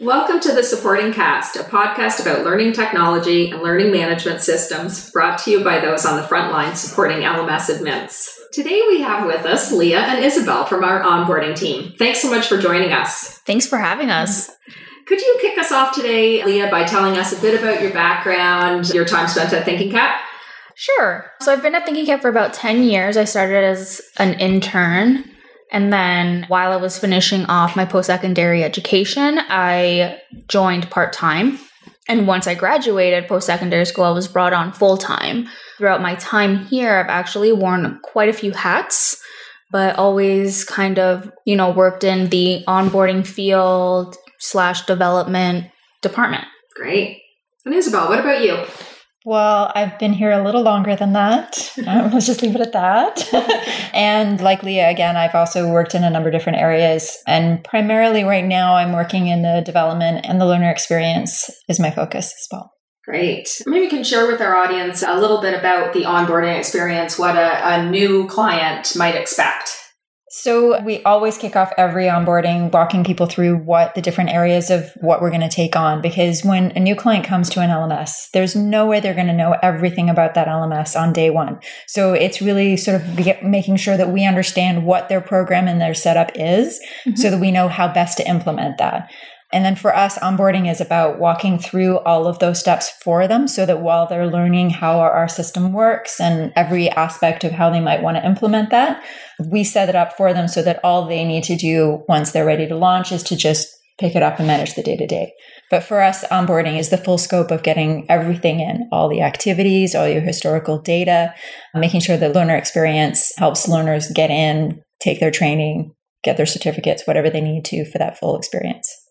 Welcome to the Supporting Cast, a podcast about learning technology and learning management systems brought to you by those on the front line supporting LMS admins. Today we have with us Lia and Isobel from our onboarding team. Thanks so much for joining us. Thanks for having us. Could you kick us off today, Lia, by telling us a bit about your background, your time spent at Thinking Cap? Sure. So I've been at Thinking Cap for about 10 years. I started as an intern. And then while I was finishing off my post secondary education, I joined part time. And once I graduated post secondary school, I was brought on full time. Throughout my time here, I've actually worn quite a few hats, but always kind of, you know, worked in the onboarding field slash development department. Great. And Isobel, what about you? Well, I've been here a little longer than that. um, let's just leave it at that. and like Lia, again, I've also worked in a number of different areas. And primarily right now, I'm working in the development and the learner experience is my focus as well. Great. Maybe you can share with our audience a little bit about the onboarding experience, what a, a new client might expect. So we always kick off every onboarding walking people through what the different areas of what we're going to take on because when a new client comes to an LMS, there's no way they're going to know everything about that LMS on day 1. So it's really sort of making sure that we understand what their program and their setup is mm-hmm. so that we know how best to implement that. And then for us, onboarding is about walking through all of those steps for them so that while they're learning how our system works and every aspect of how they might want to implement that, we set it up for them so that all they need to do once they're ready to launch is to just pick it up and manage the day to day. But for us, onboarding is the full scope of getting everything in all the activities, all your historical data, making sure the learner experience helps learners get in, take their training, get their certificates, whatever they need to for that full experience.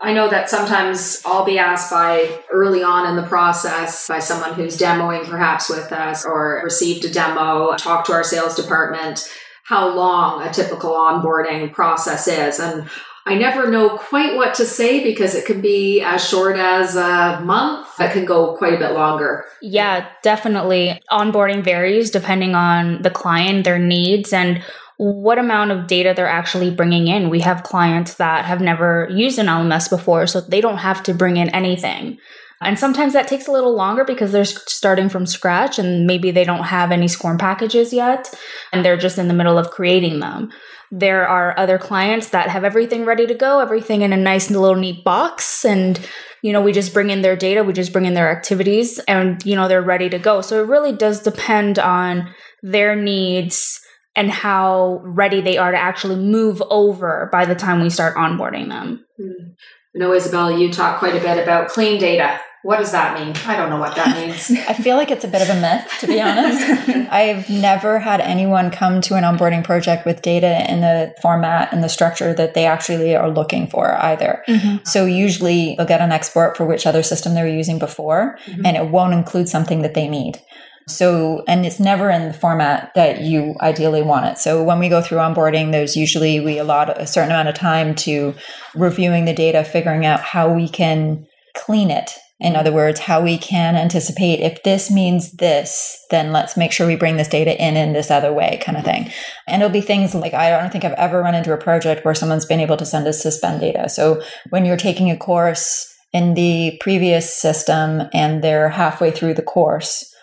I know that sometimes I'll be asked by early on in the process by someone who's demoing perhaps with us or received a demo, talk to our sales department, how long a typical onboarding process is. And I never know quite what to say because it can be as short as a month. It can go quite a bit longer. Yeah, definitely. Onboarding varies depending on the client, their needs, and what amount of data they're actually bringing in. We have clients that have never used an LMS before, so they don't have to bring in anything. And sometimes that takes a little longer because they're starting from scratch and maybe they don't have any SCORM packages yet and they're just in the middle of creating them. There are other clients that have everything ready to go, everything in a nice little neat box and you know, we just bring in their data, we just bring in their activities and you know, they're ready to go. So it really does depend on their needs and how ready they are to actually move over by the time we start onboarding them. Mm. I know, Isobel, you talk quite a bit about clean data. What does that mean? I don't know what that means. I feel like it's a bit of a myth, to be honest. I've never had anyone come to an onboarding project with data in the format and the structure that they actually are looking for either. Mm-hmm. So usually they'll get an export for which other system they were using before, mm-hmm. and it won't include something that they need. So, and it's never in the format that you ideally want it. So when we go through onboarding, there's usually we allot a certain amount of time to reviewing the data, figuring out how we can clean it. In other words, how we can anticipate if this means this, then let's make sure we bring this data in in this other way, kind of thing. And it'll be things like I don't think I've ever run into a project where someone's been able to send us suspend data. So when you're taking a course in the previous system and they're halfway through the course,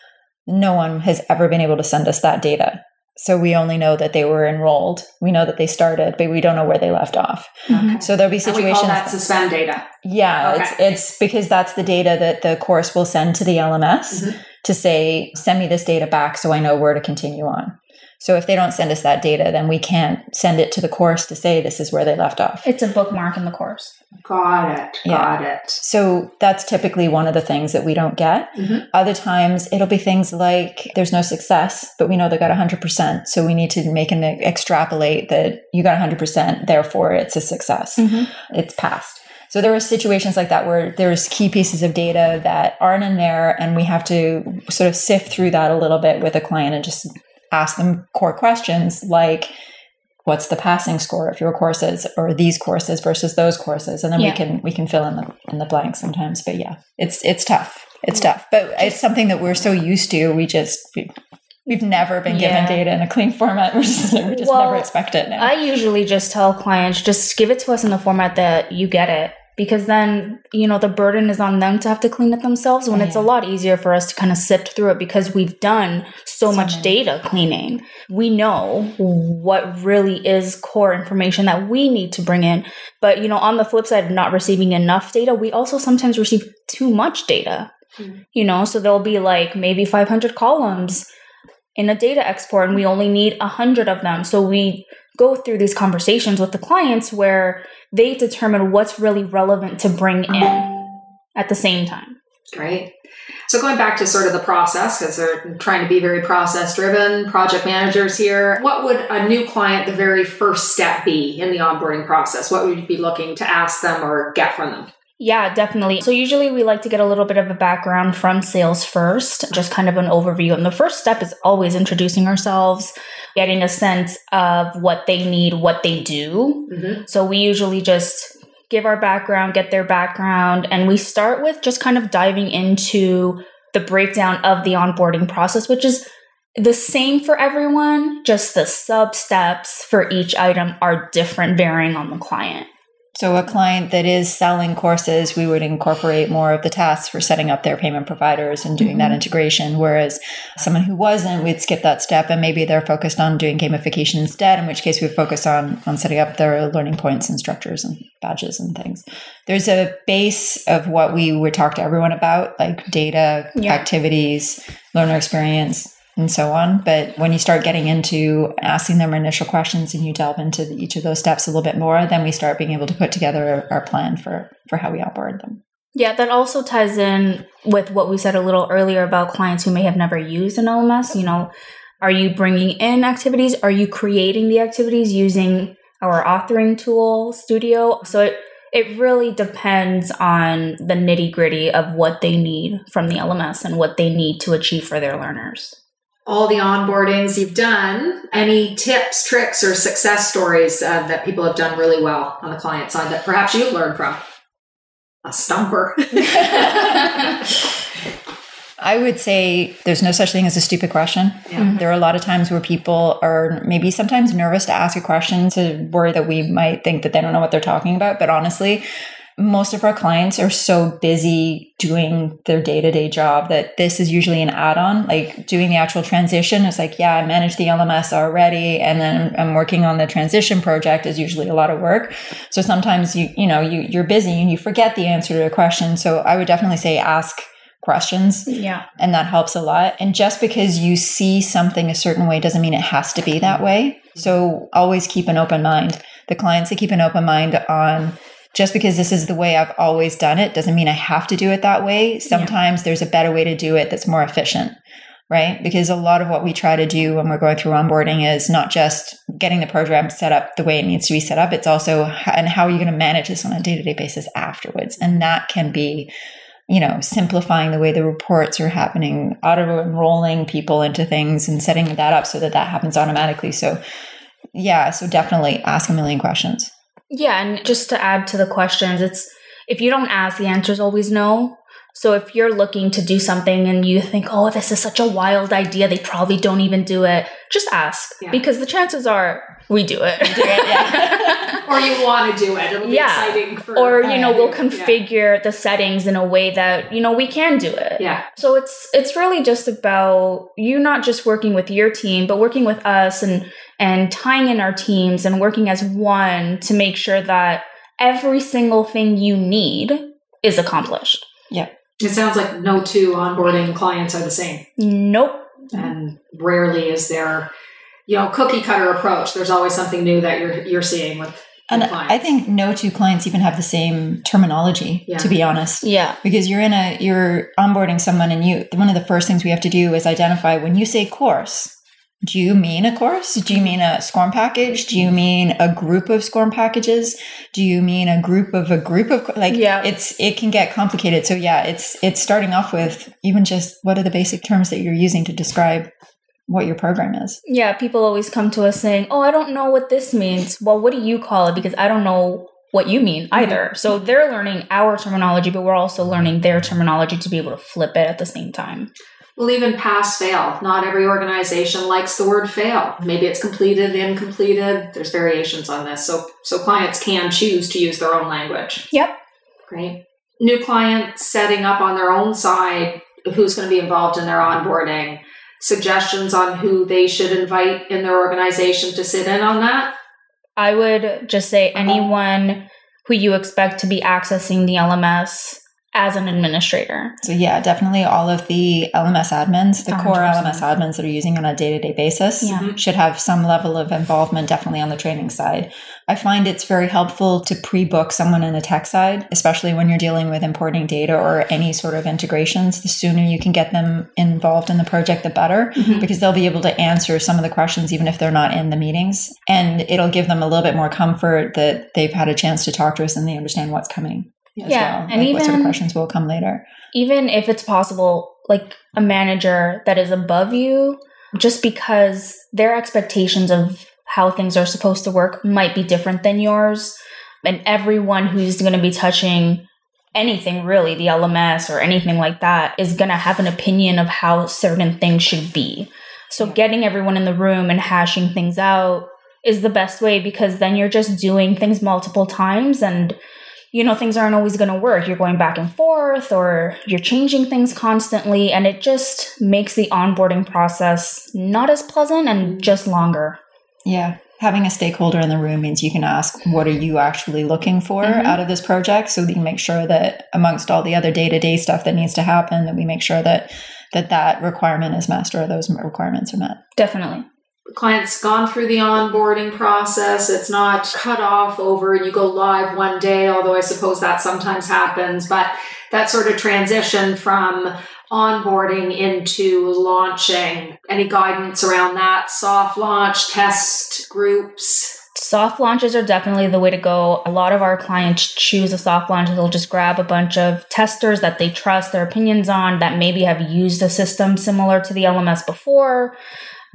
no one has ever been able to send us that data. So we only know that they were enrolled. We know that they started, but we don't know where they left off. Okay. So there'll be situations. And we call that suspend data. Yeah, okay. it's it's because that's the data that the course will send to the LMS mm-hmm. to say, send me this data back so I know where to continue on. So if they don't send us that data, then we can't send it to the course to say this is where they left off. It's a bookmark in the course. Got it. Got yeah. it. So that's typically one of the things that we don't get. Mm-hmm. Other times it'll be things like there's no success, but we know they got 100%. So we need to make an extrapolate that you got 100%, therefore it's a success. Mm-hmm. It's passed. So there are situations like that where there's key pieces of data that aren't in there, and we have to sort of sift through that a little bit with a client and just ask them core questions like what's the passing score of your courses or these courses versus those courses and then yeah. we can we can fill in the in the blanks sometimes but yeah it's it's tough it's tough but it's something that we're so used to we just we, We've never been yeah. given data in a clean format. We just, we just well, never expect it now. I usually just tell clients, just give it to us in the format that you get it because then, you know, the burden is on them to have to clean it themselves when it's a lot easier for us to kind of sift through it because we've done so, So much many. data cleaning. We know what really is core information that we need to bring in. But, you know, on the flip side of not receiving enough data, we also sometimes receive too much data. Mm. You know, so there'll be like maybe 500 columns in a data export and we only need 100 of them. So we go through these conversations with the clients where they determine what's really relevant to bring in at the same time. Great. So going back to sort of the process, because they're trying to be very process driven, project managers here, what would a new client, the very first step be in the onboarding process? What would you be looking to ask them or get from them? Yeah, definitely. So usually we like to get a little bit of a background from sales first, just kind of an overview. And the first step is always introducing ourselves, getting a sense of what they need, what they do. Mm-hmm. So we usually just give our background, get their background, and we start with just kind of diving into the breakdown of the onboarding process, which is the same for everyone, just the sub steps for each item are different, varying on the client. So, a client that is selling courses, we would incorporate more of the tasks for setting up their payment providers and doing that Mhm. integration. Whereas someone who wasn't, we'd skip that step and maybe they're focused on doing gamification instead, in which case we'd focus on, on setting up their learning points and structures and badges and things. There's a base of what we would talk to everyone about, like data, Yeah. activities, learner experience, and so on. But when you start getting into asking them initial questions and you delve into the, each of those steps a little bit more, then we start being able to put together our plan for for how we onboard them. Yeah, that also ties in with what we said a little earlier about clients who may have never used an LMS. You know, are you bringing in activities? Are you creating the activities using our authoring tool, Studio? So it, it really depends on the nitty gritty of what they need from the LMS and what they need to achieve for their learners. All the onboardings you've done, any tips, tricks, or success stories uh, that people have done really well on the client side that perhaps you've learned from? A stumper. I would say there's no such thing as a stupid question. Yeah. There are a lot of times where people are maybe sometimes nervous to ask a question to worry that we might think that they don't know what they're talking about. But honestly, most of our clients are so busy doing their day to day job that this is usually an add on. Like doing the actual transition is like, yeah, I manage the LMS already, and then I'm working on the transition project is usually a lot of work. So sometimes you you know you you're busy and you forget the answer to a question. So I would definitely say ask questions Yeah. and that helps a lot. And just because you see something a certain way doesn't mean it has to be that way. So always keep an open mind. The clients that keep an open mind on just because this is the way I've always done it doesn't mean I have to do it that way. Sometimes there's a better way to do it that's more efficient. Right. Because a lot of what we try to do when we're going through onboarding is not just getting the program set up the way it needs to be set up. It's also, and how are you going to manage this on a day to day basis afterwards? And that can be you know, simplifying the way the reports are happening, auto enrolling people into things and setting that up so that that happens automatically. So, yeah, so definitely ask a million questions. Yeah, and just to add to the questions, it's if you don't ask, the answer is always no. So if you're looking to do something and you think, oh, this is such a wild idea, they probably don't even do it, just ask Yeah. because the chances are we do it. do it, yeah. or you want to do it. It'll be Yeah. exciting for or you know, we'll Yeah. configure the settings in a way that you know we can do it. Yeah. So it's it's really just about you not just working with your team, but working with us and and tying in our teams and working as one to make sure that every single thing you need is accomplished. Yeah. It sounds like no two onboarding clients are the same. Nope. And rarely is there, you know, cookie cutter approach. There's always something new that you're you're seeing with And your. I think no two clients even have the same terminology, Yeah. to be honest. Yeah. Because you're in a you're onboarding someone and you one of the first things we have to do is identify when you say course, do you mean a course? Do you mean a SCORM package? Do you mean a group of SCORM packages? Do you mean a group of a group of like Yeah. it's it can get complicated. So yeah, it's it's starting off with even just what are the basic terms that you're using to describe what your program is. Yeah. People always come to us saying, "Oh, I don't know what this means." Well, what do you call it? Because I don't know what you mean mm-hmm. either. So they're learning our terminology, but we're also learning their terminology to be able to flip it at the same time. Well, even pass fail. Not every organization likes the word fail. Maybe it's completed, incompleted. There's variations on this. So so clients can choose to use their own language. Yep. Great. New client setting up on their own side who's going to be involved in their onboarding, suggestions on who they should invite in their organization to sit in on that? I would just say anyone who you expect to be accessing the LMS as an administrator. So yeah, definitely all of the LMS admins, the 100%. core LMS admins that are using on a day-to-day basis Yeah. Mm-hmm. should have some level of involvement definitely on the training side. I find it's very helpful to pre-book someone in the tech side, especially when you're dealing with importing data or any sort of integrations. The sooner you can get them involved in the project the better mm-hmm. because they'll be able to answer some of the questions even if they're not in the meetings and it'll give them a little bit more comfort that they've had a chance to talk to us and they understand what's coming. Yeah, well, and like what sort of even- questions will come later. even if it's possible, like a manager that is above you, just because their expectations of how things are supposed to work might be different than yours. And everyone who's going to be touching anything really, the LMS or anything like that, is going to have an opinion of how certain things should be. So getting everyone in the room and hashing things out is the best way because then you're just doing things multiple times and you know things aren't always going to work you're going back and forth or you're changing things constantly and it just makes the onboarding process not as pleasant and just longer Yeah. Having a stakeholder in the room means you can ask, what are you actually looking for Mhm. out of this project? So that you can make sure that amongst all the other day to day stuff that needs to happen, that we make sure that that, that requirement is met or those requirements are met. definitely client's gone through the onboarding process. It's not cut off over and you go live one day, although I suppose that sometimes happens. But that sort of transition from onboarding into launching, any guidance around that? Soft launch, test groups? soft launches are definitely the way to go a lot of our clients choose a soft launch they'll just grab a bunch of testers that they trust their opinions on that maybe have used a system similar to the lms before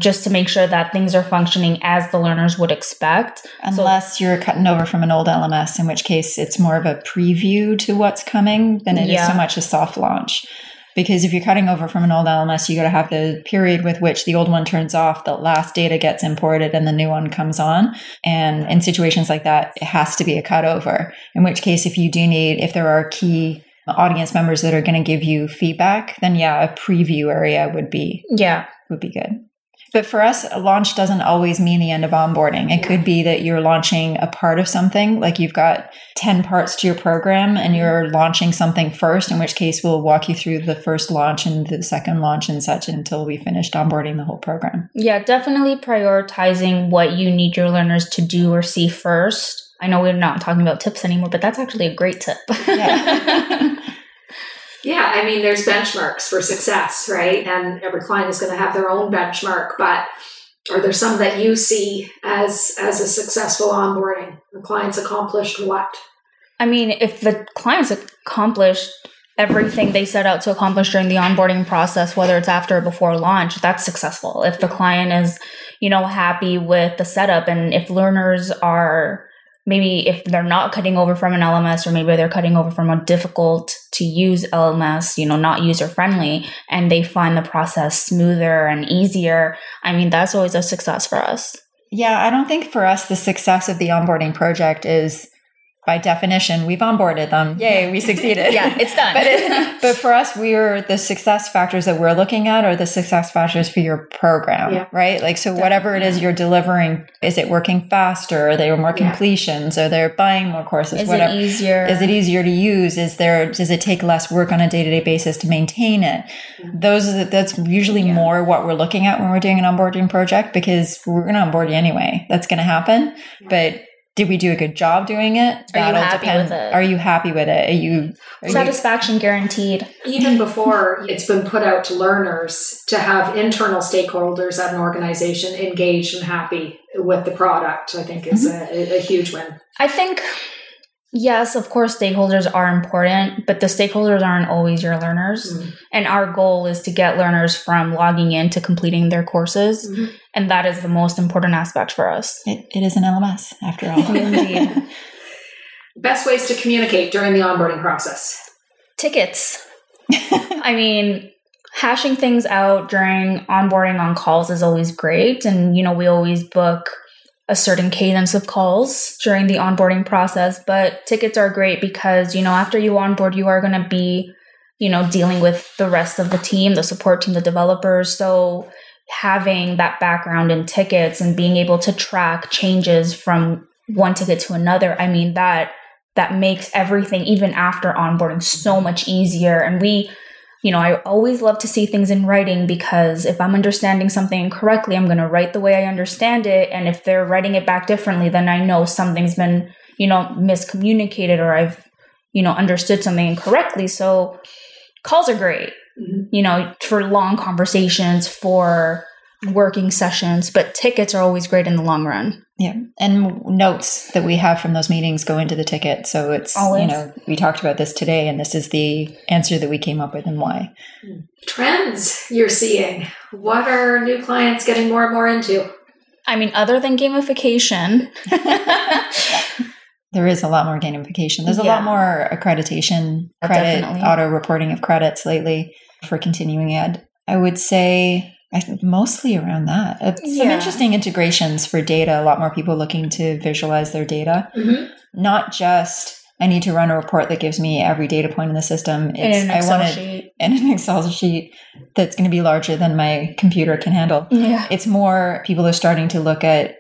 just to make sure that things are functioning as the learners would expect Unless you're cutting over from an old LMS, in which case it's more of a preview to what's coming than it is Yeah. so much a soft launch. Because if you're cutting over from an old LMS, you got to have the period with which the old one turns off, the last data gets imported, and the new one comes on. And in situations like that, it has to be a cutover. In which case, if you do need, if there are key audience members that are going to give you feedback, then yeah, a preview area would be yeah would be good. But for us, a launch doesn't always mean the end of onboarding. It could be that you're launching a part of something, like you've got 10 parts to your program and mm-hmm. you're launching something first, in which case we'll walk you through the first launch and the second launch and such until we finished onboarding the whole program. Yeah, definitely prioritizing what you need your learners to do or see first. I know we're not talking about tips anymore, but that's actually a great tip. Yeah. Yeah, I mean, there's benchmarks for success, right? And every client is going to have their own benchmark, but are there some that you see as as a successful onboarding? The client's accomplished what? I mean, if the clients accomplished everything they set out to accomplish during the onboarding process, whether it's after or before launch, that's successful. If the client is, you know, happy with the setup and if learners are maybe if they're not cutting over from an LMS or maybe they're cutting over from a difficult to use LMS, you know, not user friendly, and they find the process smoother and easier, I mean, that's always a success for us. Yeah, I don't think for us the success of the onboarding project is by definition, we've onboarded them. Yay, we succeeded. Yeah, it's done. but it, but for us, we're the success factors that we're looking at are the success factors for your program, Yeah. right? Like, so whatever it is you're delivering, is it working faster? Are there more Yeah. completions? Are they buying more courses? is whatever. it easier? Is it easier to use? Is there does it take less work on a day to day basis to maintain it? Those are the- that's usually Yeah. more what we're looking at when we're doing an onboarding project because we're going to onboard you anyway. That's going to happen. But did we do a good job doing it? Are you happy with it? Are you happy with it? Are you? Are you Satisfaction guaranteed. Even before it's been put out to learners to have internal stakeholders at an organization engaged and happy with the product, I think is mm-hmm. a, a huge win. I think, yes, of course, stakeholders are important, but the stakeholders aren't always your learners. Mm. And our goal is to get learners from logging in to completing their courses. Mhm. And that is the most important aspect for us. it, it is an LMS after all. Indeed. Best ways to communicate during the onboarding process. Tickets. I mean, hashing things out during onboarding on calls is always great. And, you know, we always book a certain cadence of calls during the onboarding process, but tickets are great because, you know, after you onboard, you are going to be, you know, dealing with the rest of the team, the support team, the developers. So having that background in tickets and being able to track changes from one ticket to another, I mean, that that makes everything even after onboarding so much easier. And we, you know, I always love to see things in writing because if I'm understanding something incorrectly, I'm going to write the way I understand it. And if they're writing it back differently, then I know something's been, you know, miscommunicated or I've, you know, understood something incorrectly. So calls are great, mm-hmm. you know, for long conversations, for working sessions, but tickets are always great in the long run. Yeah. And notes that we have from those meetings go into the ticket. So it's, always. you know, we talked about this today and this is the answer that we came up with and why. Trends you're seeing. What are new clients getting more and more into? I mean, other than gamification, there is a lot more gamification. There's a yeah. lot more accreditation, oh, credit, Definitely. auto reporting of credits lately for continuing ed. I would say I think mostly around that. Uh, some yeah. interesting integrations for data. A lot more people looking to visualize their data, mm-hmm. not just I need to run a report that gives me every data point in the system. It's in an Excel I want sheet. in an Excel sheet that's going to be larger than my computer can handle. Yeah. It's more people are starting to look at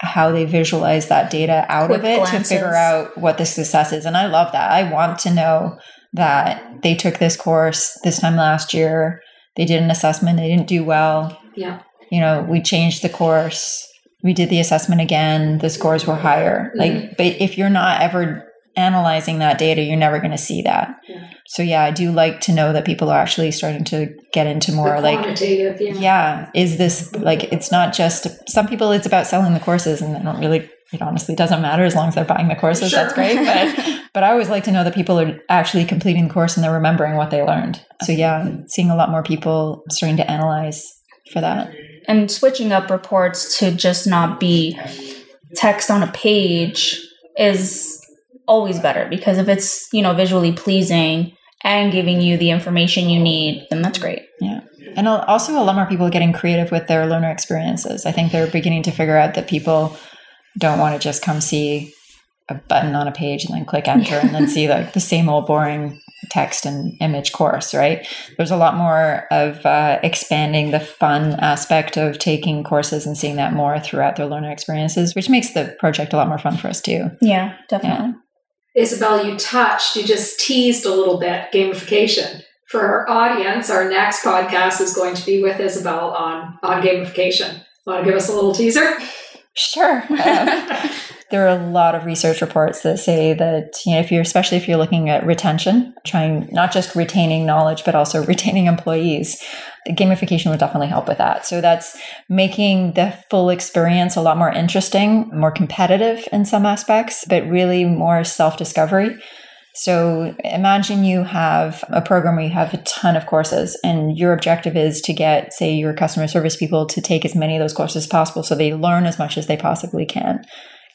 how they visualize that data out Quick of it glances. to figure out what the success is. And I love that. I want to know that they took this course this time last year they did an assessment, they didn't do well. Yeah. You know, we changed the course, we did the assessment again, the scores were higher. Mm-hmm. Like, but if you're not ever analyzing that data, you're never going to see that. Yeah. So yeah, I do like to know that people are actually starting to get into more like yeah. yeah, is this like it's not just some people it's about selling the courses and they don't really it honestly doesn't matter as long as they're buying the courses. Sure. That's great. But but I always like to know that people are actually completing the course and they're remembering what they learned. So yeah, seeing a lot more people starting to analyze for that. And switching up reports to just not be text on a page is always better because if it's, you know, visually pleasing and giving you the information you need, then that's great. Yeah. And also a lot more people are getting creative with their learner experiences. I think they're beginning to figure out that people don't want to just come see a button on a page and then click enter and then see like the same old boring text and image course, right? There's a lot more of uh, expanding the fun aspect of taking courses and seeing that more throughout their learner experiences, which makes the project a lot more fun for us too. Yeah, definitely. Yeah. Isobel, you touched, you just teased a little bit gamification. For our audience, our next podcast is going to be with Isobel on, on gamification. Want to give us a little teaser? Sure. Um, there are a lot of research reports that say that you know if you're especially if you're looking at retention, trying not just retaining knowledge but also retaining employees, gamification would definitely help with that. So that's making the full experience a lot more interesting, more competitive in some aspects, but really more self-discovery. So imagine you have a program where you have a ton of courses and your objective is to get, say, your customer service people to take as many of those courses as possible so they learn as much as they possibly can.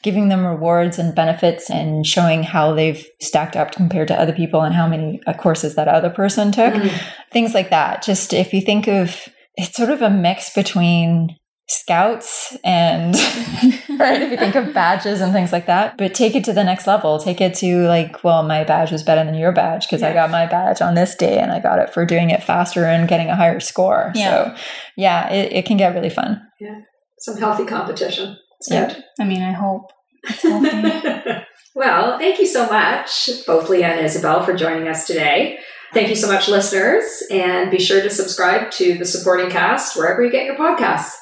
Giving them rewards and benefits and showing how they've stacked up compared to other people and how many uh, courses that other person took. Mm. Things like that. Just if you think of it's sort of a mix between scouts and right if you think of badges and things like that but take it to the next level take it to like well my badge was better than your badge because yeah. i got my badge on this day and i got it for doing it faster and getting a higher score yeah. so yeah it, it can get really fun yeah some healthy competition yeah. I mean i hope. Well thank you so much both lia and isobel for joining us today. Thank you so much, listeners, and be sure to subscribe to the supporting cast wherever you get your podcasts.